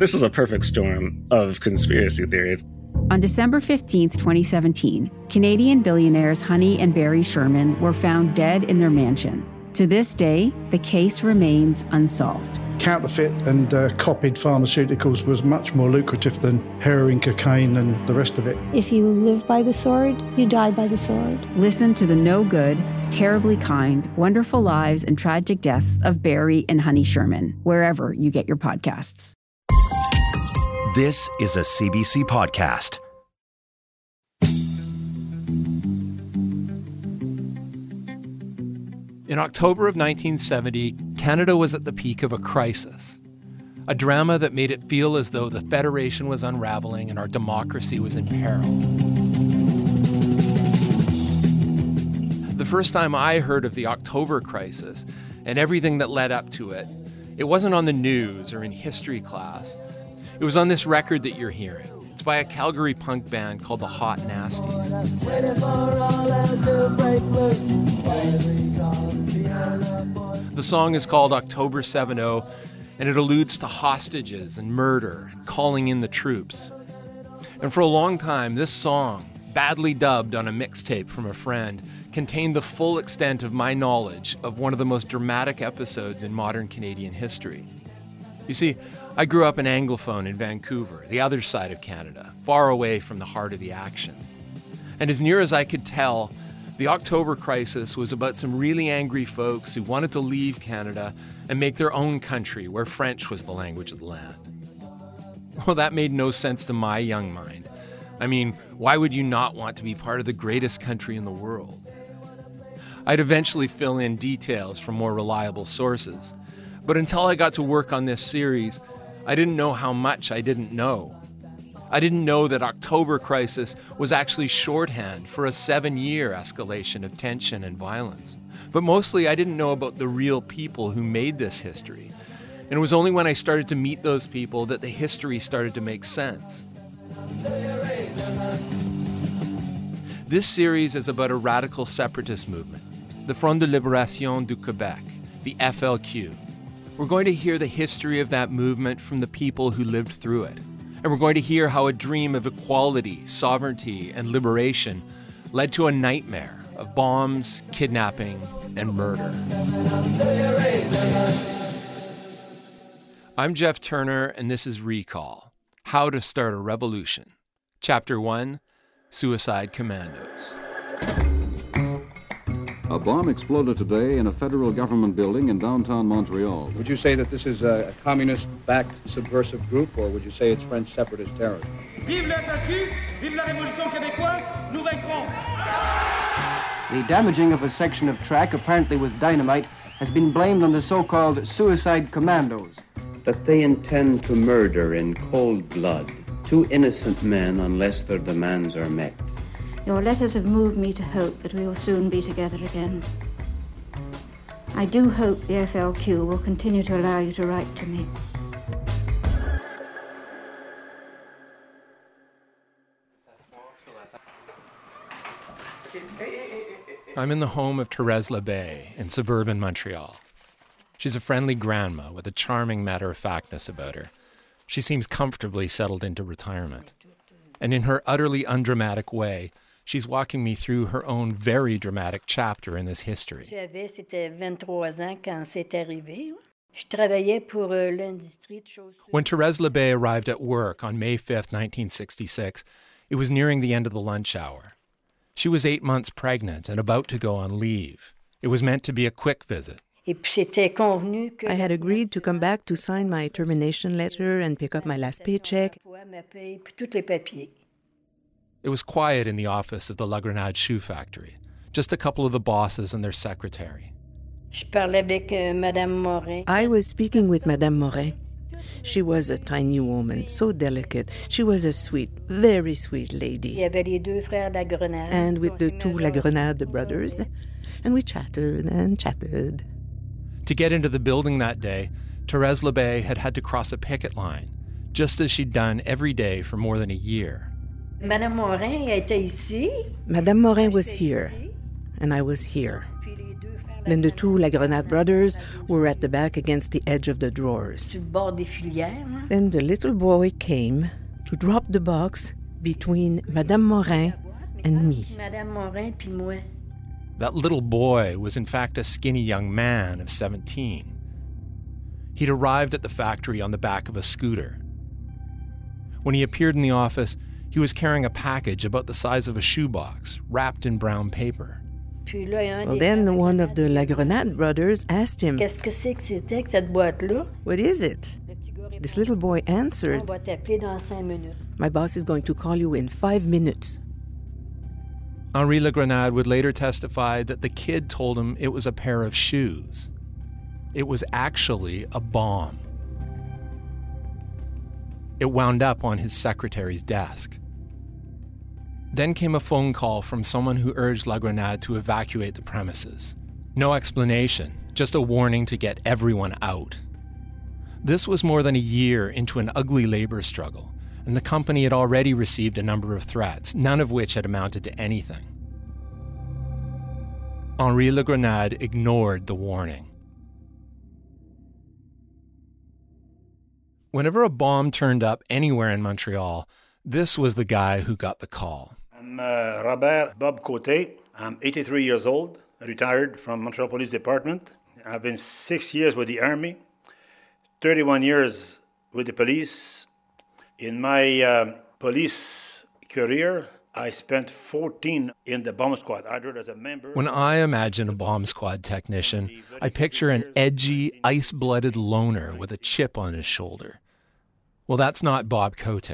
This is a perfect storm of conspiracy theories. On December 15, 2017, Canadian billionaires Honey and Barry Sherman were found dead in their mansion. To this day, the case remains unsolved. Counterfeit and uh, copied pharmaceuticals was much more lucrative than heroin, cocaine, and the rest of it. If you live by the sword, you die by the sword. Listen to the no good, terribly kind, wonderful lives, and tragic deaths of Barry and Honey Sherman, wherever you get your podcasts. This is a CBC podcast. In October of 1970, Canada was at the peak of a crisis. A drama that made it feel as though the Federation was unraveling and our democracy was in peril. The first time I heard of the October crisis and everything that led up to it, it wasn't on the news or in history class. It was on this record that you're hearing. It's by a Calgary punk band called the Hot Nasties. The song is called October 70, and it alludes to hostages and murder and calling in the troops. And for a long time, this song, badly dubbed on a mixtape from a friend, contained the full extent of my knowledge of one of the most dramatic episodes in modern Canadian history. You see, I grew up an Anglophone in Vancouver, the other side of Canada, far away from the heart of the action. And as near as I could tell, the October crisis was about some really angry folks who wanted to leave Canada and make their own country where French was the language of the land. Well, that made no sense to my young mind. I mean, why would you not want to be part of the greatest country in the world? I'd eventually fill in details from more reliable sources. But until I got to work on this series, I didn't know how much I didn't know. I didn't know that October crisis was actually shorthand for a seven year escalation of tension and violence. But mostly, I didn't know about the real people who made this history. And it was only when I started to meet those people that the history started to make sense. This series is about a radical separatist movement, the Front de Libération du Québec, the FLQ, we're going to hear the history of that movement from the people who lived through it. And we're going to hear how a dream of equality, sovereignty, and liberation led to a nightmare of bombs, kidnapping, and murder. I'm Jeff Turner, and this is Recall How to Start a Revolution. Chapter 1 Suicide Commandos. A bomb exploded today in a federal government building in downtown Montreal. Would you say that this is a, communist backed subversive group, or would you say it's French separatist terrorism? Vive la Vive la Révolution québécoise! Nous vaincrons! The damaging of a section of track, apparently with dynamite, has been blamed on the so called suicide commandos. That they intend to murder in cold blood two innocent men unless their demands are met. Your letters have moved me to hope that we will soon be together again. I do hope the FLQ will continue to allow you to write to me. I'm in the home of Therese Lebay in suburban Montreal. She's a friendly grandma with a charming matter of factness about her. She seems comfortably settled into retirement. And in her utterly undramatic way, She's walking me through her own very dramatic chapter in this history. Euh, when Therese Lebay arrived at work on May 5, 1966, it was nearing the end of the lunch hour. She was eight months pregnant and about to go on leave. It was meant to be a quick visit. I had agreed to come back to sign my termination letter and pick up my last paycheck. It was quiet in the office of the La Grenade shoe factory, just a couple of the bosses and their secretary. Euh, I was speaking with Madame Morin. She was a tiny woman, so delicate. She was a sweet, very sweet lady. And with the two La Grenade brothers. And we chatted and chatted. To get into the building that day, Therese Lebay had had to cross a picket line, just as she'd done every day for more than a year. Madame Morin était ici. Madame Morin was here, and I was here. Then the two Lagrenade brothers were at the back against the edge of the drawers. Then the little boy came to drop the box between Madame Morin and me. That little boy was in fact a skinny young man of 17. He'd arrived at the factory on the back of a scooter. When he appeared in the office, he was carrying a package about the size of a shoebox, wrapped in brown paper. Well, then one of the Lagrenade brothers asked him, What is it? This little boy answered, My boss is going to call you in five minutes. Henri Lagrenade would later testify that the kid told him it was a pair of shoes. It was actually a bomb. It wound up on his secretary's desk. Then came a phone call from someone who urged Lagrenade to evacuate the premises. No explanation, just a warning to get everyone out. This was more than a year into an ugly labor struggle, and the company had already received a number of threats, none of which had amounted to anything. Henri Lagrenade ignored the warning. Whenever a bomb turned up anywhere in Montreal, this was the guy who got the call. I'm uh, Robert Bob Cote. I'm 83 years old, retired from Montreal Police Department. I've been six years with the Army, 31 years with the police. In my uh, police career, I spent 14 in the bomb squad, either as a member. When I imagine a bomb squad technician, I picture an edgy, ice blooded loner with a chip on his shoulder. Well, that's not Bob Cote.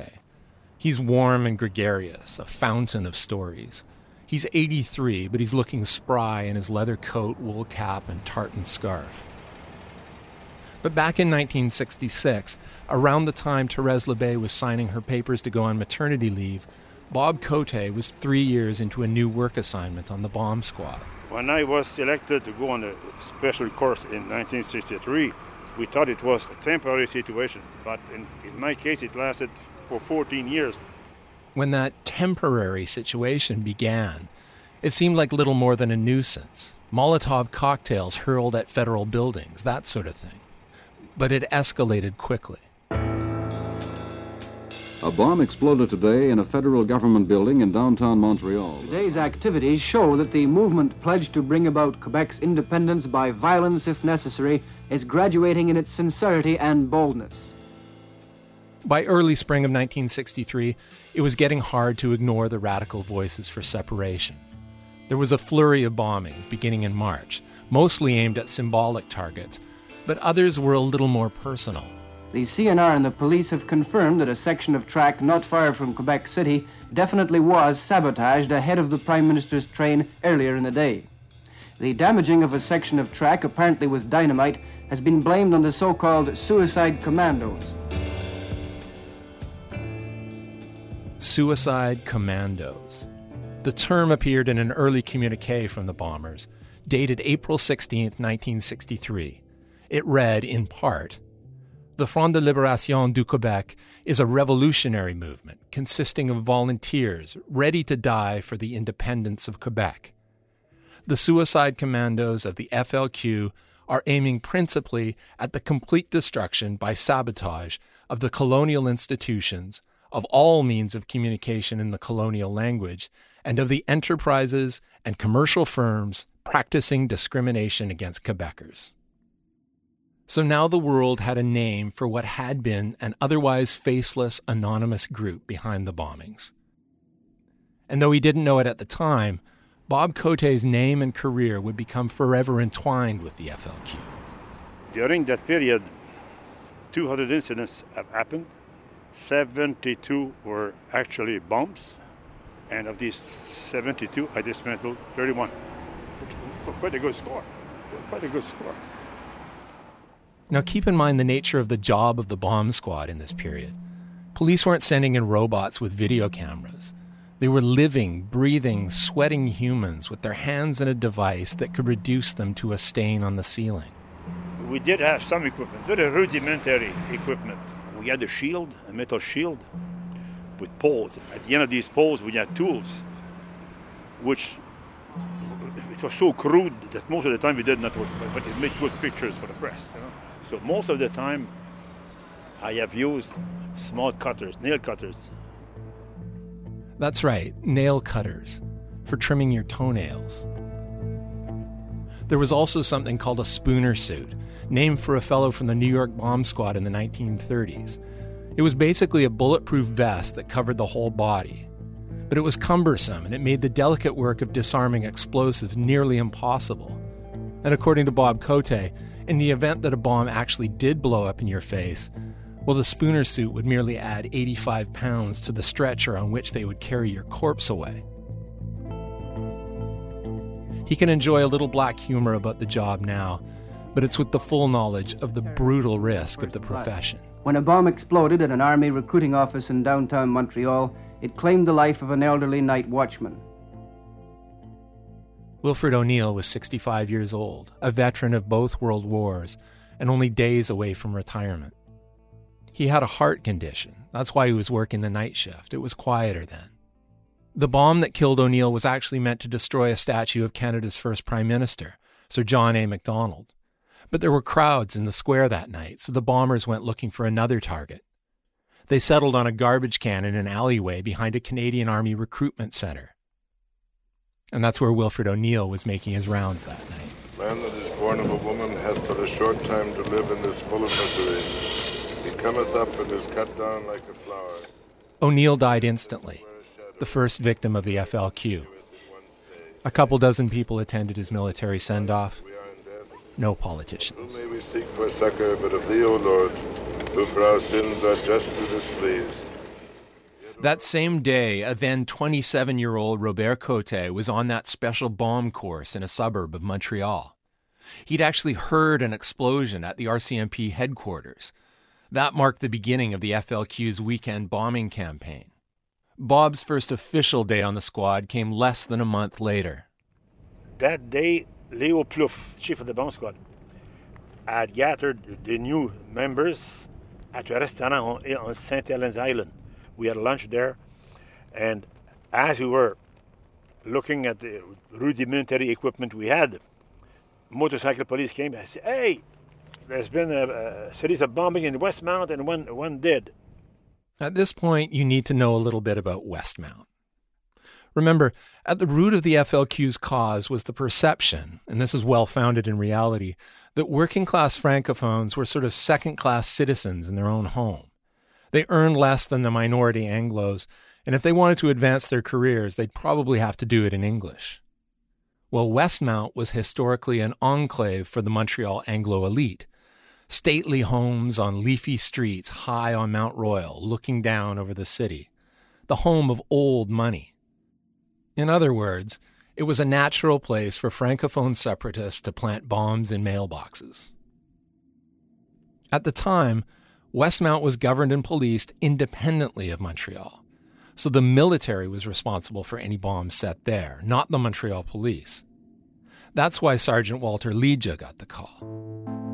He's warm and gregarious, a fountain of stories. He's 83, but he's looking spry in his leather coat, wool cap, and tartan scarf. But back in 1966, around the time Therese Lebay was signing her papers to go on maternity leave, Bob Cote was three years into a new work assignment on the bomb squad. When I was selected to go on a special course in 1963, we thought it was a temporary situation, but in, in my case, it lasted for 14 years. When that temporary situation began, it seemed like little more than a nuisance. Molotov cocktails hurled at federal buildings, that sort of thing. But it escalated quickly. A bomb exploded today in a federal government building in downtown Montreal. Today's activities show that the movement pledged to bring about Quebec's independence by violence if necessary is graduating in its sincerity and boldness. By early spring of 1963, it was getting hard to ignore the radical voices for separation. There was a flurry of bombings beginning in March, mostly aimed at symbolic targets, but others were a little more personal. The CNR and the police have confirmed that a section of track not far from Quebec City definitely was sabotaged ahead of the Prime Minister's train earlier in the day. The damaging of a section of track, apparently with dynamite, has been blamed on the so called suicide commandos. Suicide commandos. The term appeared in an early communique from the bombers, dated April 16, 1963. It read, in part, the Front de Libération du Québec is a revolutionary movement consisting of volunteers ready to die for the independence of Quebec. The suicide commandos of the FLQ are aiming principally at the complete destruction by sabotage of the colonial institutions, of all means of communication in the colonial language, and of the enterprises and commercial firms practicing discrimination against Quebecers. So now the world had a name for what had been an otherwise faceless, anonymous group behind the bombings. And though he didn't know it at the time, Bob Cote's name and career would become forever entwined with the FLQ. During that period, 200 incidents have happened. 72 were actually bombs, and of these 72, I dismantled 31. Quite a good score. Quite a good score. Now, keep in mind the nature of the job of the bomb squad in this period. Police weren't sending in robots with video cameras. They were living, breathing, sweating humans with their hands in a device that could reduce them to a stain on the ceiling. We did have some equipment, very rudimentary equipment. We had a shield, a metal shield, with poles. At the end of these poles, we had tools, which it was so crude that most of the time we did not work, but it made good pictures for the press. You know? So most of the time, I have used small cutters, nail cutters. That's right, nail cutters for trimming your toenails. There was also something called a spooner suit, named for a fellow from the New York bomb squad in the 1930s. It was basically a bulletproof vest that covered the whole body. But it was cumbersome and it made the delicate work of disarming explosives nearly impossible. And according to Bob Cote, in the event that a bomb actually did blow up in your face, well, the Spooner suit would merely add 85 pounds to the stretcher on which they would carry your corpse away. He can enjoy a little black humor about the job now, but it's with the full knowledge of the brutal risk of the profession. When a bomb exploded at an army recruiting office in downtown Montreal, it claimed the life of an elderly night watchman. Wilfred O'Neill was 65 years old, a veteran of both world wars, and only days away from retirement. He had a heart condition. That's why he was working the night shift. It was quieter then. The bomb that killed O'Neill was actually meant to destroy a statue of Canada's first Prime Minister, Sir John A. Macdonald. But there were crowds in the square that night, so the bombers went looking for another target. They settled on a garbage can in an alleyway behind a Canadian Army recruitment center. And that's where Wilfred O'Neill was making his rounds that night. Man that is born of a woman hath but a short time to live in this full of misery. He cometh up and is cut down like a flower. O'Neill died instantly, the first victim of the FLQ. A couple dozen people attended his military send off no politicians. Who may we seek for succor but of thee, O Lord, who for our sins are justly displeased? That same day, a then 27 year old Robert Cote was on that special bomb course in a suburb of Montreal. He'd actually heard an explosion at the RCMP headquarters. That marked the beginning of the FLQ's weekend bombing campaign. Bob's first official day on the squad came less than a month later. That day, Leo Plouffe, chief of the bomb squad, had gathered the new members at a restaurant on, eh, on St. Helens Island. We had lunch there, and as we were looking at the rudimentary equipment we had, motorcycle police came and said, "Hey, there's been a, a series of bombing in Westmount and one one dead." At this point, you need to know a little bit about Westmount. Remember, at the root of the FLQ's cause was the perception, and this is well founded in reality, that working class Francophones were sort of second class citizens in their own home. They earned less than the minority Anglos, and if they wanted to advance their careers, they'd probably have to do it in English. Well, Westmount was historically an enclave for the Montreal Anglo elite. Stately homes on leafy streets high on Mount Royal, looking down over the city. The home of old money. In other words, it was a natural place for Francophone separatists to plant bombs in mailboxes. At the time, Westmount was governed and policed independently of Montreal, so the military was responsible for any bombs set there, not the Montreal police. That's why Sergeant Walter Leja got the call.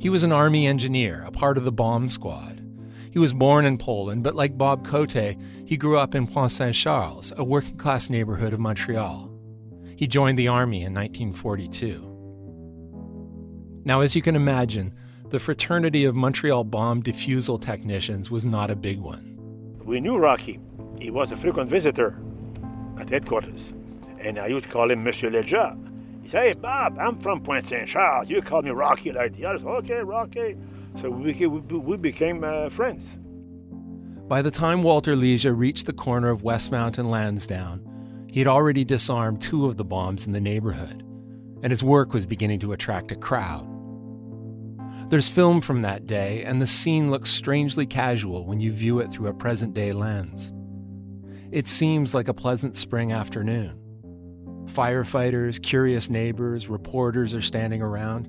He was an army engineer, a part of the bomb squad. He was born in Poland, but like Bob Cote, he grew up in Pointe Saint Charles, a working class neighborhood of Montreal. He joined the army in 1942. Now, as you can imagine, the fraternity of Montreal bomb defusal technicians was not a big one. We knew Rocky. He was a frequent visitor at headquarters. And I used to call him Monsieur Leja. He said, Hey, Bob, I'm from Pointe Saint Charles. You call me Rocky like the others. Okay, Rocky. So we became, we became uh, friends. By the time Walter Leja reached the corner of Westmount and Lansdowne, he had already disarmed two of the bombs in the neighborhood, and his work was beginning to attract a crowd. There's film from that day, and the scene looks strangely casual when you view it through a present day lens. It seems like a pleasant spring afternoon. Firefighters, curious neighbors, reporters are standing around,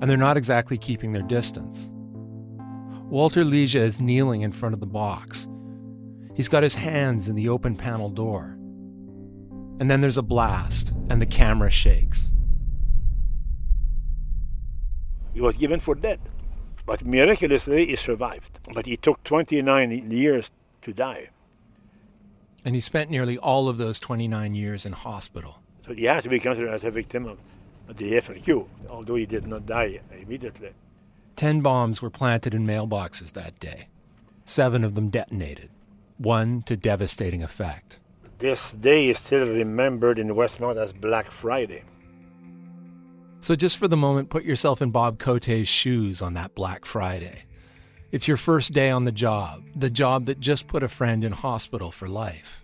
and they're not exactly keeping their distance. Walter Leja is kneeling in front of the box. He's got his hands in the open panel door. And then there's a blast, and the camera shakes. He was given for dead, but miraculously he survived. But he took 29 years to die. And he spent nearly all of those 29 years in hospital. So he has to be considered as a victim of, the FLQ, although he did not die immediately. Ten bombs were planted in mailboxes that day. Seven of them detonated, one to devastating effect. This day is still remembered in Westmount as Black Friday. So, just for the moment, put yourself in Bob Cote's shoes on that Black Friday. It's your first day on the job, the job that just put a friend in hospital for life.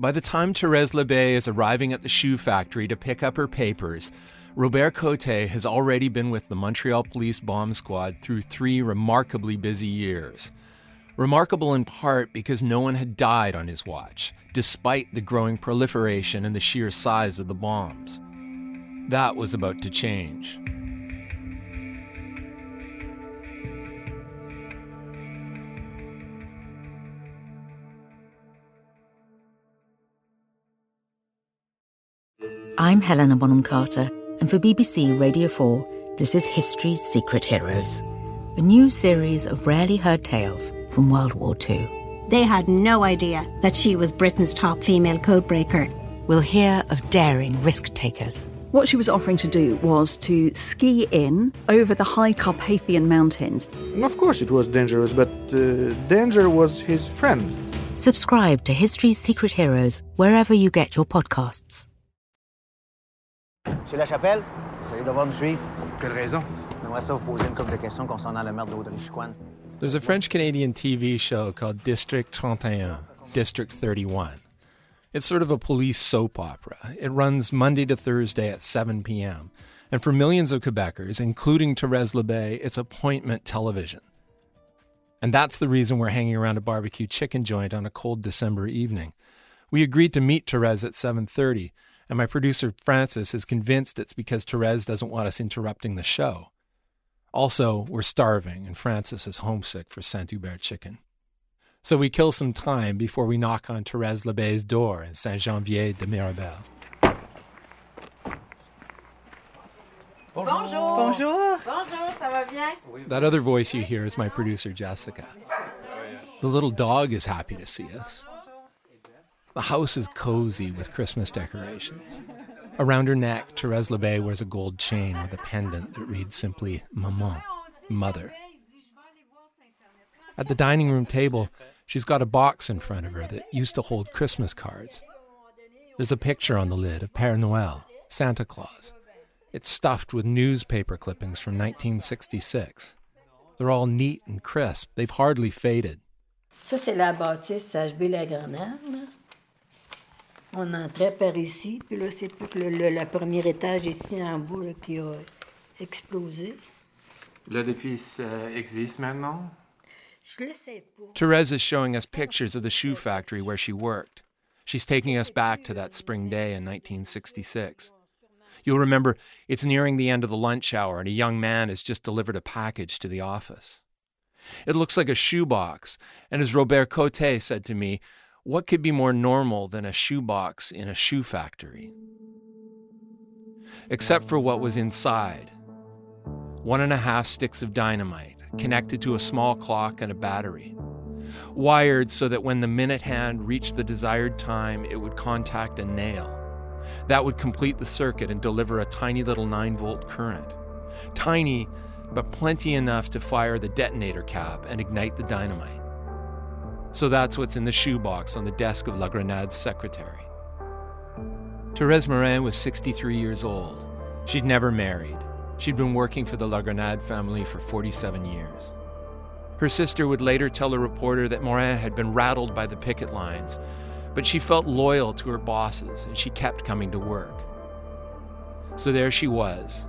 By the time Therese Lebay is arriving at the shoe factory to pick up her papers, Robert Cote has already been with the Montreal Police Bomb Squad through three remarkably busy years. Remarkable in part because no one had died on his watch, despite the growing proliferation and the sheer size of the bombs. That was about to change. I'm Helena Bonham Carter, and for BBC Radio 4, this is History's Secret Heroes, a new series of rarely heard tales from World War II. They had no idea that she was Britain's top female codebreaker. We'll hear of daring risk takers what she was offering to do was to ski in over the high Carpathian mountains. Of course, it was dangerous, but uh, danger was his friend. Subscribe to History's Secret Heroes wherever you get your podcasts. Monsieur Lachapelle, vous allez devoir nous suivre. Pour quelle raison? J'aimerais ça vous poser une couple de questions concernant le meurtre d'Audrey There's a French Canadian TV show called District 31, District 31. It's sort of a police soap opera. It runs Monday to Thursday at 7 p.m. And for millions of Quebecers, including Therese Lebay, it's appointment television. And that's the reason we're hanging around a barbecue chicken joint on a cold December evening. We agreed to meet Therese at 7:30, and my producer Francis is convinced it's because Therese doesn't want us interrupting the show. Also, we're starving and Francis is homesick for Saint-Hubert chicken. So we kill some time before we knock on Therese Lebay's door in Saint Janvier de Mirabel. Bonjour. Bonjour. Bonjour, ça va bien? That other voice you hear is my producer Jessica. The little dog is happy to see us. The house is cozy with Christmas decorations. Around her neck, Therese Lebay wears a gold chain with a pendant that reads simply Maman, Mother. At the dining room table, She's got a box in front of her that used to hold Christmas cards. There's a picture on the lid of Père Noël, Santa Claus. It's stuffed with newspaper clippings from 1966. They're all neat and crisp. They've hardly faded. Ça, c'est la bâtisse HB-La On entrait par ici, puis là, c'est le, le, le, premier étage ici en bas là, qui a explosé. L'édifice euh, existe maintenant? Therese is showing us pictures of the shoe factory where she worked. She's taking us back to that spring day in 1966. You'll remember it's nearing the end of the lunch hour and a young man has just delivered a package to the office. It looks like a shoebox, and as Robert Cote said to me, what could be more normal than a shoebox in a shoe factory? Except for what was inside one and a half sticks of dynamite connected to a small clock and a battery. Wired so that when the minute hand reached the desired time, it would contact a nail. That would complete the circuit and deliver a tiny little 9 volt current. Tiny, but plenty enough to fire the detonator cap and ignite the dynamite. So that's what's in the shoebox on the desk of La Grenade's secretary. Therese Morin was 63 years old. She'd never married. She'd been working for the La Grenade family for 47 years. Her sister would later tell a reporter that Morin had been rattled by the picket lines, but she felt loyal to her bosses and she kept coming to work. So there she was,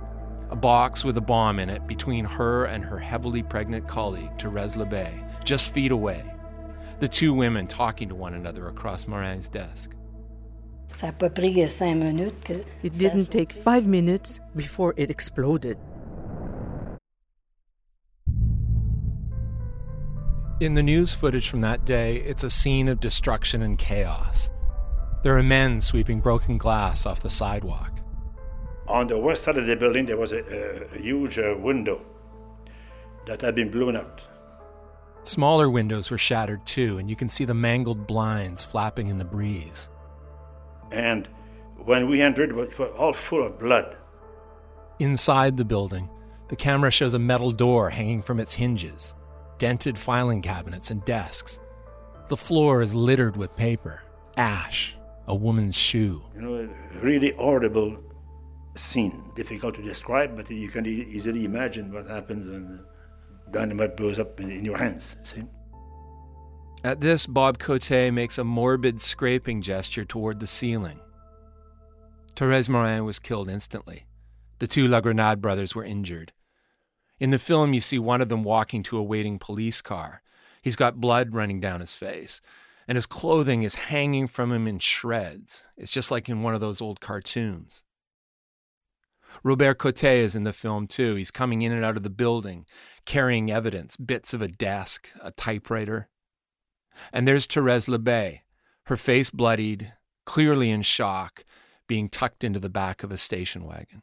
a box with a bomb in it between her and her heavily pregnant colleague, Therese Lebay, just feet away, the two women talking to one another across Morin's desk. It didn't take five minutes before it exploded. In the news footage from that day, it's a scene of destruction and chaos. There are men sweeping broken glass off the sidewalk. On the west side of the building, there was a, a, a huge uh, window that had been blown out. Smaller windows were shattered too, and you can see the mangled blinds flapping in the breeze. And When we entered, it was all full of blood. Inside the building, the camera shows a metal door hanging from its hinges, dented filing cabinets and desks. The floor is littered with paper, ash, a woman's shoe. You know, a really horrible scene. Difficult to describe, but you can easily imagine what happens when dynamite blows up in, in your hands. See? At this, Bob Cote makes a morbid scraping gesture toward the ceiling. Therese Morin was killed instantly. The two Lagrenade brothers were injured. In the film, you see one of them walking to a waiting police car. He's got blood running down his face, and his clothing is hanging from him in shreds. It's just like in one of those old cartoons. Robert Cote is in the film too. He's coming in and out of the building, carrying evidence, bits of a desk, a typewriter. And there's Therese Lebay, her face bloodied, clearly in shock, being tucked into the back of a station wagon.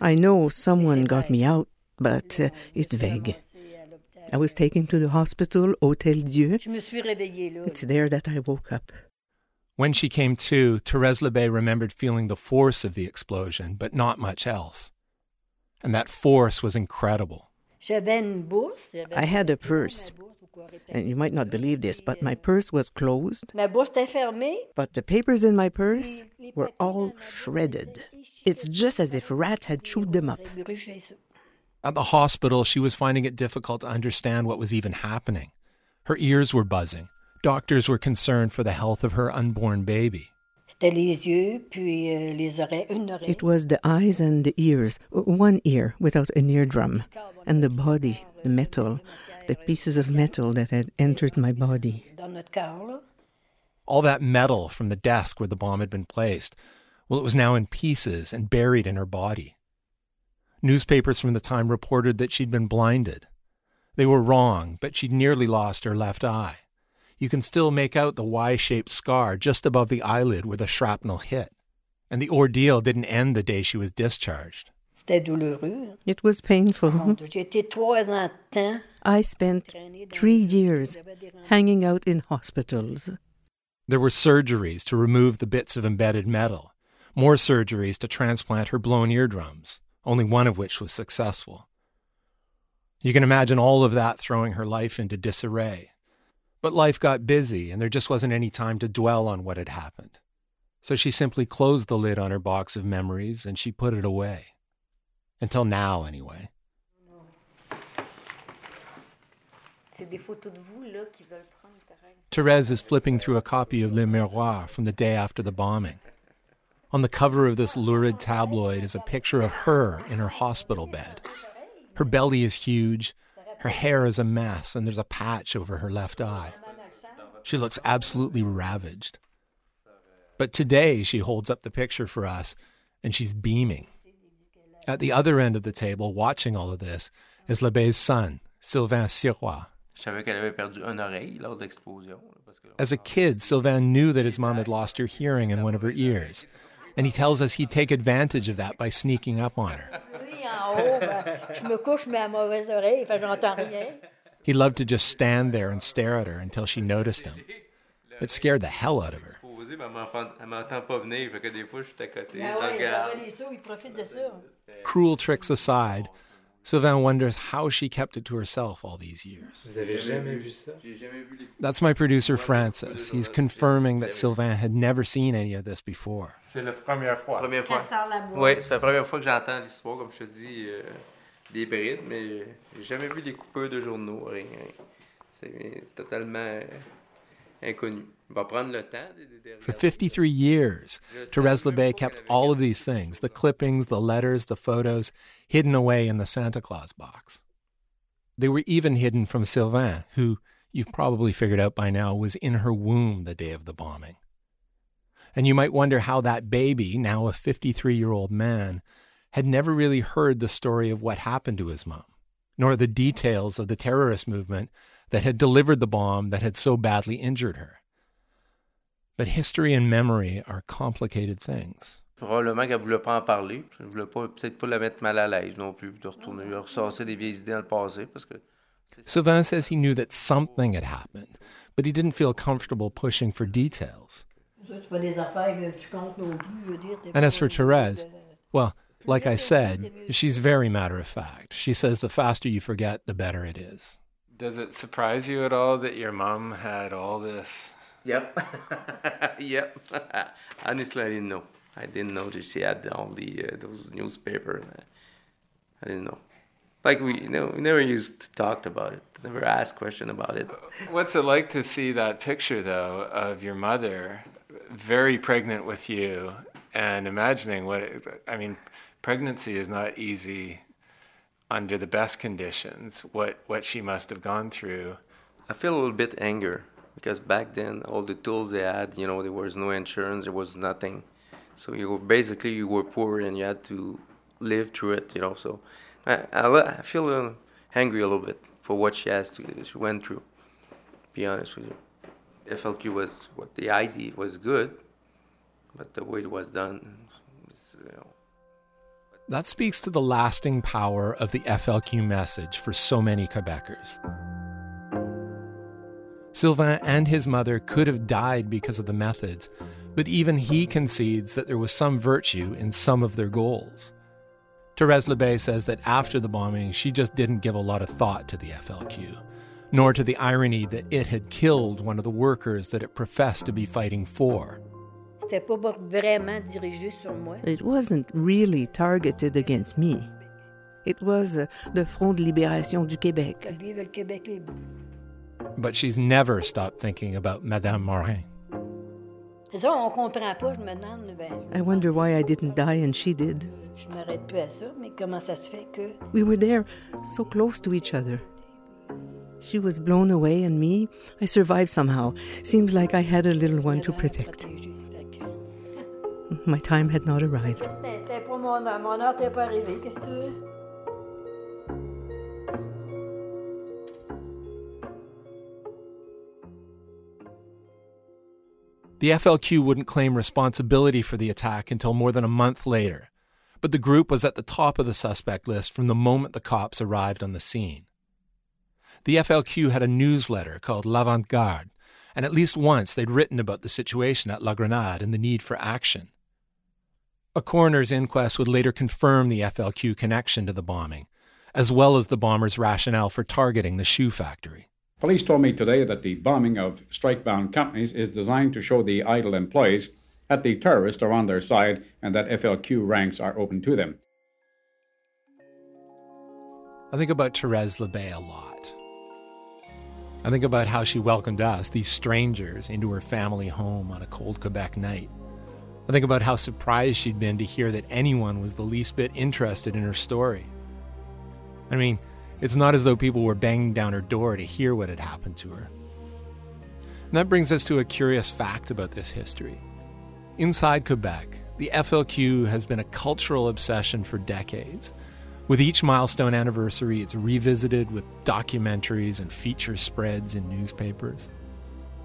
I know someone got me out, but uh, it's vague. I was taken to the hospital, Hôtel Dieu. It's there that I woke up. When she came to, Therese Lebay remembered feeling the force of the explosion, but not much else. And that force was incredible. I had a purse. And you might not believe this, but my purse was closed. But the papers in my purse were all shredded. It's just as if rats had chewed them up. At the hospital, she was finding it difficult to understand what was even happening. Her ears were buzzing. Doctors were concerned for the health of her unborn baby. It was the eyes and the ears, one ear without an eardrum, and the body, the metal, the pieces of metal that had entered my body. All that metal from the desk where the bomb had been placed, well, it was now in pieces and buried in her body. Newspapers from the time reported that she'd been blinded. They were wrong, but she'd nearly lost her left eye. You can still make out the Y shaped scar just above the eyelid where the shrapnel hit. And the ordeal didn't end the day she was discharged. It was painful. I spent three years hanging out in hospitals. There were surgeries to remove the bits of embedded metal, more surgeries to transplant her blown eardrums, only one of which was successful. You can imagine all of that throwing her life into disarray. But life got busy, and there just wasn't any time to dwell on what had happened. So she simply closed the lid on her box of memories and she put it away. Until now, anyway. Therese is flipping through a copy of Le Miroir from the day after the bombing. On the cover of this lurid tabloid is a picture of her in her hospital bed. Her belly is huge, her hair is a mess, and there's a patch over her left eye. She looks absolutely ravaged. But today she holds up the picture for us, and she's beaming. At the other end of the table, watching all of this, is Lebay's son, Sylvain Sirois. As a kid, Sylvain knew that his mom had lost her hearing in one of her ears, and he tells us he'd take advantage of that by sneaking up on her. He loved to just stand there and stare at her until she noticed him. It scared the hell out of her. Cruel tricks aside, Sylvain wonders how she kept it to herself all these years. That's my producer Francis. He's confirming that Sylvain had never seen any of this before. C'est la première fois. Première fois. Oui, c'est la première fois que j'entends l'histoire, comme je te dis, euh, des brides, mais j'ai jamais vu les coupeurs de journaux, rien. C'est totalement euh, inconnu. Va prendre le temps. For 53 years, Therese Lebay kept all of these things the clippings, the letters, the photos hidden away in the Santa Claus box. They were even hidden from Sylvain, who, you've probably figured out by now, was in her womb the day of the bombing. And you might wonder how that baby, now a 53 year old man, had never really heard the story of what happened to his mom, nor the details of the terrorist movement that had delivered the bomb that had so badly injured her. But history and memory are complicated things. Probablement qu'elle ne voulait pas en parler. Elle ne voulait pas, peut-être pas la mettre mal à l'aise non plus, de retourner, ressasser des vieilles idées dans le passé, parce que Sylvain says he knew that something had happened, but he didn't feel comfortable pushing for details. And as for Therese, well, like I said, she's very matter of fact. She says the faster you forget, the better it is. Does it surprise you at all that your mom had all this? Yep. yep. Honestly, I didn't know. I didn't know that she had all the uh, those newspaper. I didn't know. Like we, you know, we never used to talk about it. Never asked question about it. What's it like to see that picture though of your mother, very pregnant with you, and imagining what it, I mean, pregnancy is not easy under the best conditions. What what she must have gone through. I feel a little bit anger because back then all the tools they had, you know, there was no insurance, there was nothing. So you were basically you were poor and you had to live through it, you know. So I, I, I feel uh, angry a little bit for what she has to, she went through. Be honest with you, FLQ was what the idea was good, but the way it was done, you know. That speaks to the lasting power of the FLQ message for so many Quebecers. Sylvain and his mother could have died because of the methods, but even he concedes that there was some virtue in some of their goals. Therese Lebay says that after the bombing, she just didn't give a lot of thought to the FLQ, nor to the irony that it had killed one of the workers that it professed to be fighting for. It wasn't really targeted against me. It was uh, the Front de Libération du Québec. But she's never stopped thinking about Madame Morin. I wonder why I didn't die and she did. We were there, so close to each other. She was blown away, and me, I survived somehow. Seems like I had a little one to protect. My time had not arrived. The FLQ wouldn't claim responsibility for the attack until more than a month later, but the group was at the top of the suspect list from the moment the cops arrived on the scene. The FLQ had a newsletter called L'Avant Garde, and at least once they'd written about the situation at La Grenade and the need for action. A coroner's inquest would later confirm the FLQ connection to the bombing, as well as the bombers' rationale for targeting the shoe factory. Police told me today that the bombing of strike bound companies is designed to show the idle employees that the terrorists are on their side and that FLQ ranks are open to them. I think about Therese Lebay a lot. I think about how she welcomed us, these strangers, into her family home on a cold Quebec night. I think about how surprised she'd been to hear that anyone was the least bit interested in her story. I mean, it's not as though people were banging down her door to hear what had happened to her. And that brings us to a curious fact about this history. Inside Quebec, the FLQ has been a cultural obsession for decades. With each milestone anniversary, it's revisited with documentaries and feature spreads in newspapers.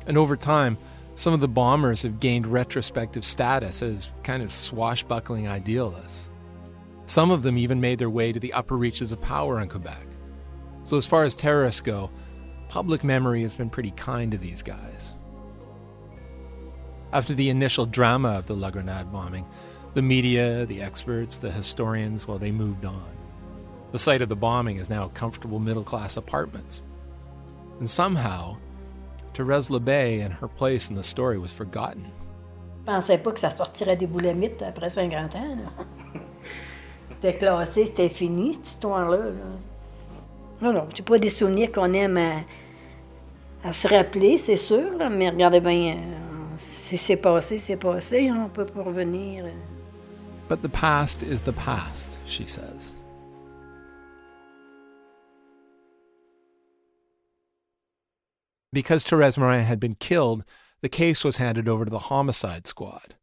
And over time, some of the bombers have gained retrospective status as kind of swashbuckling idealists. Some of them even made their way to the upper reaches of power in Quebec. So, as far as terrorists go, public memory has been pretty kind to these guys. After the initial drama of the La Grenade bombing, the media, the experts, the historians, well, they moved on. The site of the bombing is now comfortable middle class apartments. And somehow, Therese Lebay and her place in the story was forgotten. pensais pas que ça sortirait des boulamites après 50 ans. C'était classé, c'était fini, cette histoire-là. Pas des souvenirs qu'on aime à, à, se rappeler, c'est sûr, là, mais regardez bien, euh, si c'est passé, c'est passé, on peut pas revenir. Euh. But the past is the past, she says. Because Therese Morin had been killed, the case was handed over to the homicide squad.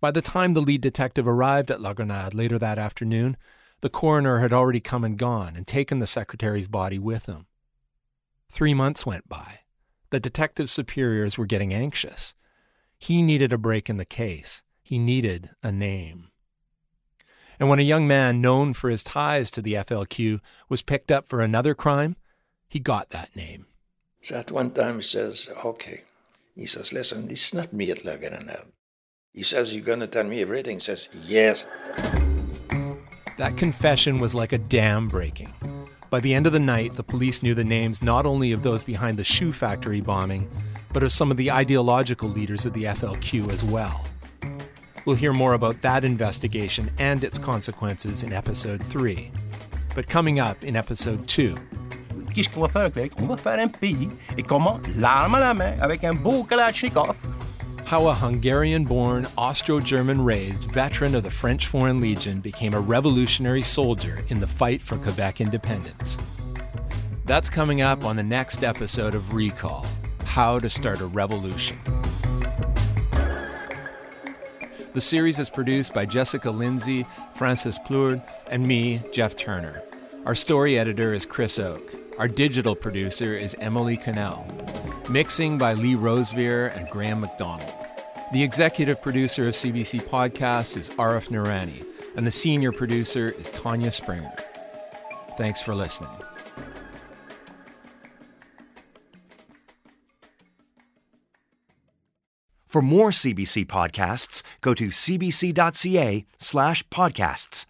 By the time the lead detective arrived at La Grenade later that afternoon, the coroner had already come and gone and taken the secretary's body with him. Three months went by. The detective's superiors were getting anxious. He needed a break in the case. He needed a name. And when a young man known for his ties to the FLQ was picked up for another crime, he got that name. So at one time he says, okay, He says, listen, it's not me at La Grenade. He says, you're going to tell me everything? He says, yes. That confession was like a dam breaking. By the end of the night, the police knew the names not only of those behind the shoe factory bombing, but of some of the ideological leaders of the FLQ as well. We'll hear more about that investigation and its consequences in episode 3. But coming up in episode 2. Qu'est-ce qu'on va va how a Hungarian born, Austro German raised veteran of the French Foreign Legion became a revolutionary soldier in the fight for Quebec independence. That's coming up on the next episode of Recall How to Start a Revolution. The series is produced by Jessica Lindsay, Francis Plourde, and me, Jeff Turner. Our story editor is Chris Oke. Our digital producer is Emily Cannell. Mixing by Lee Rosevere and Graham McDonald. The executive producer of CBC Podcasts is Arif Noorani, and the senior producer is Tanya Springer. Thanks for listening. For more CBC podcasts, go to cbc.ca slash podcasts.